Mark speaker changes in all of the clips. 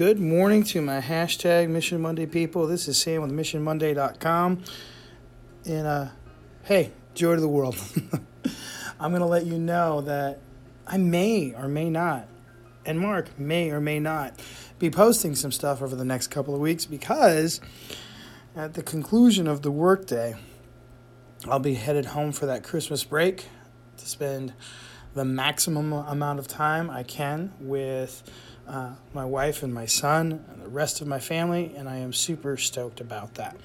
Speaker 1: Good morning to my hashtag Mission Monday people. This is Sam with MissionMonday.com. And uh, hey, joy to the world. I'm going to let you know that I may or may not, and Mark may or may not, be posting some stuff over the next couple of weeks because at the conclusion of the workday, I'll be headed home for that Christmas break to spend the maximum amount of time I can with uh, my wife and my son and the rest of my family, and I am super stoked about that.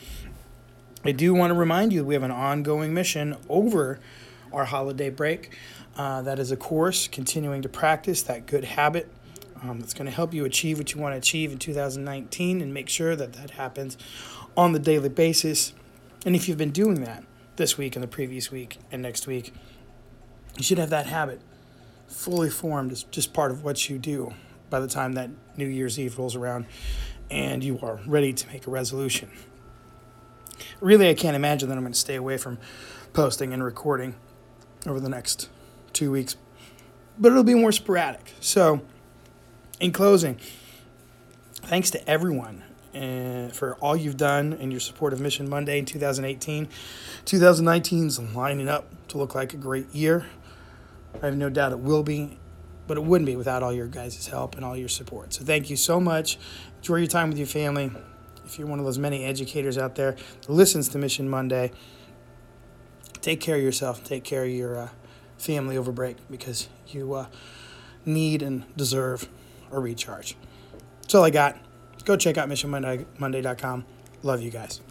Speaker 1: I do want to remind you we have an ongoing mission over our holiday break. Uh, that is a course continuing to practice that good habit um, that's going to help you achieve what you want to achieve in 2019 and make sure that that happens on the daily basis. And if you've been doing that this week and the previous week and next week, you should have that habit fully formed as just part of what you do by the time that New Year's Eve rolls around and you are ready to make a resolution. Really, I can't imagine that I'm going to stay away from posting and recording over the next two weeks, but it'll be more sporadic. So, in closing, thanks to everyone uh, for all you've done and your support of Mission Monday in 2018. 2019 is lining up to look like a great year. I have no doubt it will be but it wouldn't be without all your guys' help and all your support. So thank you so much. Enjoy your time with your family. If you're one of those many educators out there that listens to Mission Monday, take care of yourself. Take care of your uh, family over break because you uh, need and deserve a recharge. That's all I got. Go check out missionmonday.com. Love you guys.